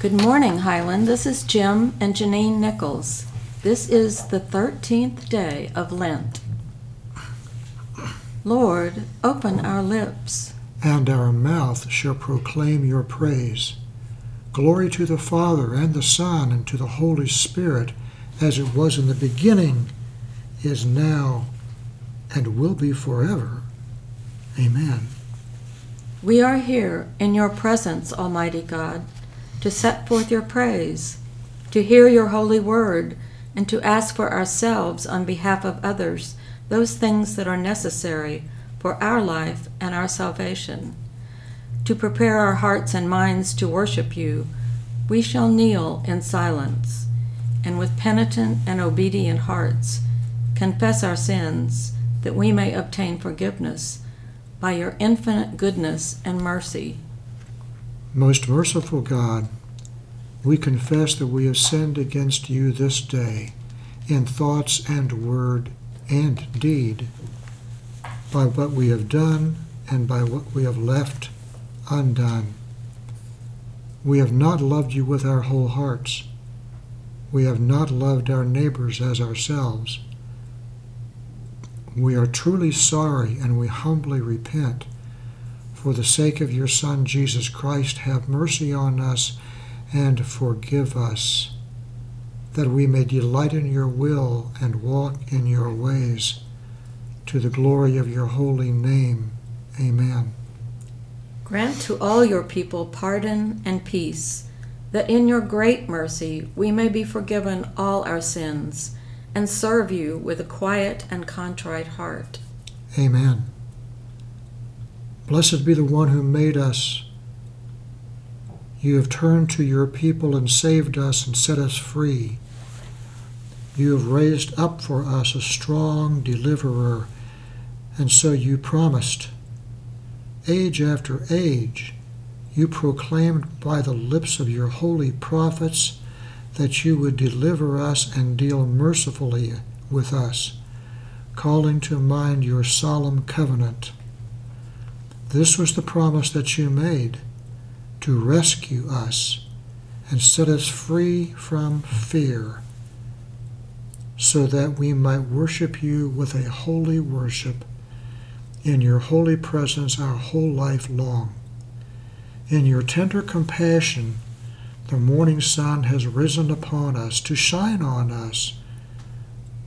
Good morning, Highland. This is Jim and Janine Nichols. This is the 13th day of Lent. Lord, open our lips. and our mouth shall proclaim your praise. Glory to the Father, and the Son, and to the Holy Spirit, as it was in the beginning, is now, and will be forever. Amen. We are here in your presence, Almighty God, to set forth your praise, to hear your holy word, and to ask for ourselves on behalf of others those things that are necessary for our life and our salvation. To prepare our hearts and minds to worship you, we shall kneel in silence, and with penitent and obedient hearts confess our sins, that we may obtain forgiveness by your infinite goodness and mercy. Most merciful God, we confess that we have sinned against you this day in thoughts and word and deed, by what we have done and by what we have left undone. We have not loved you with our whole hearts. We have not loved our neighbors as ourselves. We are truly sorry and we humbly repent. For the sake of your Son, Jesus Christ, have mercy on us and forgive us, that we may delight in your will and walk in your ways, to the glory of your holy name. Amen. Grant to all your people pardon and peace, that in your great mercy we may be forgiven all our sins and serve you with a quiet and contrite heart. Amen. Blessed be the one who made us. You have turned to your people and saved us and set us free. You have raised up for us a strong deliverer, and so you promised. Age after age, you proclaimed by the lips of your holy prophets that you would deliver us and deal mercifully with us, calling to mind your solemn covenant. This was the promise that you made to rescue us and set us free from fear, so that we might worship you with a holy worship in your holy presence our whole life long. In your tender compassion, the morning sun has risen upon us to shine on us,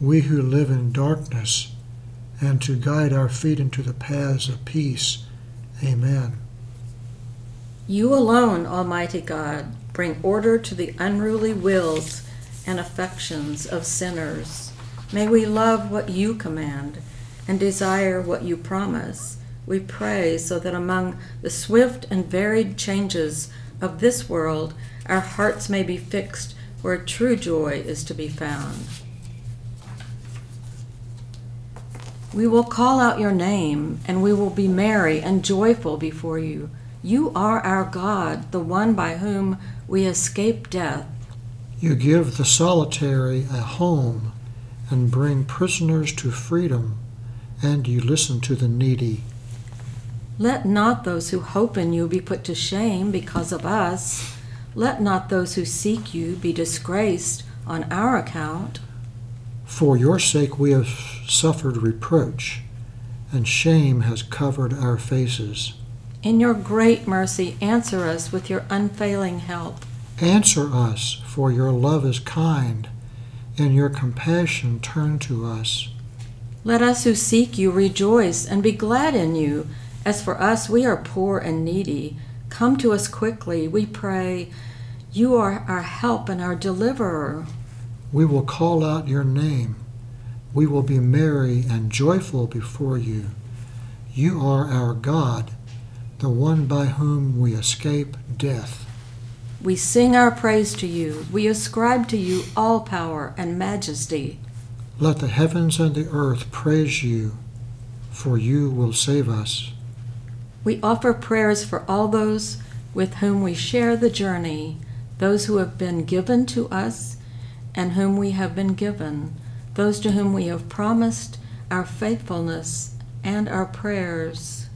we who live in darkness, and to guide our feet into the paths of peace. Amen. You alone, Almighty God, bring order to the unruly wills and affections of sinners. May we love what you command and desire what you promise. We pray so that among the swift and varied changes of this world, our hearts may be fixed where true joy is to be found. We will call out your name, and we will be merry and joyful before you. You are our God, the one by whom we escape death. You give the solitary a home and bring prisoners to freedom, and you listen to the needy. Let not those who hope in you be put to shame because of us. Let not those who seek you be disgraced on our account. For your sake we have suffered reproach, and shame has covered our faces. In your great mercy, answer us with your unfailing help. Answer us, for your love is kind, and your compassion turn to us. Let us who seek you rejoice and be glad in you. As for us, we are poor and needy. Come to us quickly, we pray. You are our help and our deliverer. We will call out your name. We will be merry and joyful before you. You are our God, the one by whom we escape death. We sing our praise to you. We ascribe to you all power and majesty. Let the heavens and the earth praise you, for you will save us. We offer prayers for all those with whom we share the journey, those who have been given to us and whom we have been given, those to whom we have promised our faithfulness and our prayers.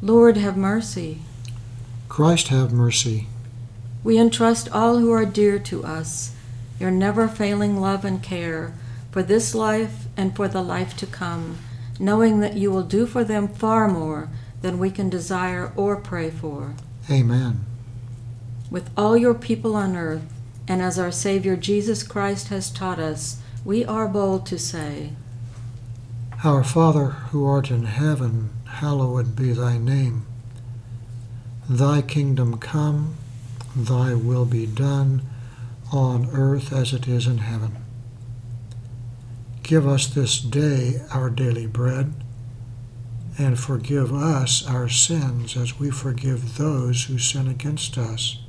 Lord, have mercy. Christ have mercy. We entrust all who are dear to us, your never failing love and care, for this life and for the life to come, knowing that you will do for them far more than we can desire or pray for. Amen. With all your people on earth, and as our Savior Jesus Christ has taught us, we are bold to say, Our Father who art in heaven, hallowed be thy name. Thy kingdom come, thy will be done, on earth as it is in heaven. Give us this day our daily bread, and forgive us our sins as we forgive those who sin against us.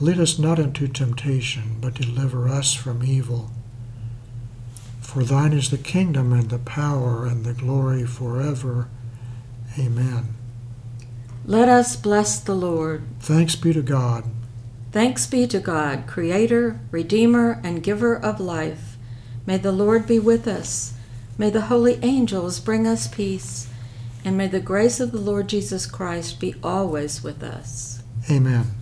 Lead us not into temptation, but deliver us from evil. For thine is the kingdom and the power and the glory forever. Amen. Let us bless the Lord. Thanks be to God. Thanks be to God, Creator, Redeemer, and Giver of life. May the Lord be with us. May the holy angels bring us peace. And may the grace of the Lord Jesus Christ be always with us. Amen.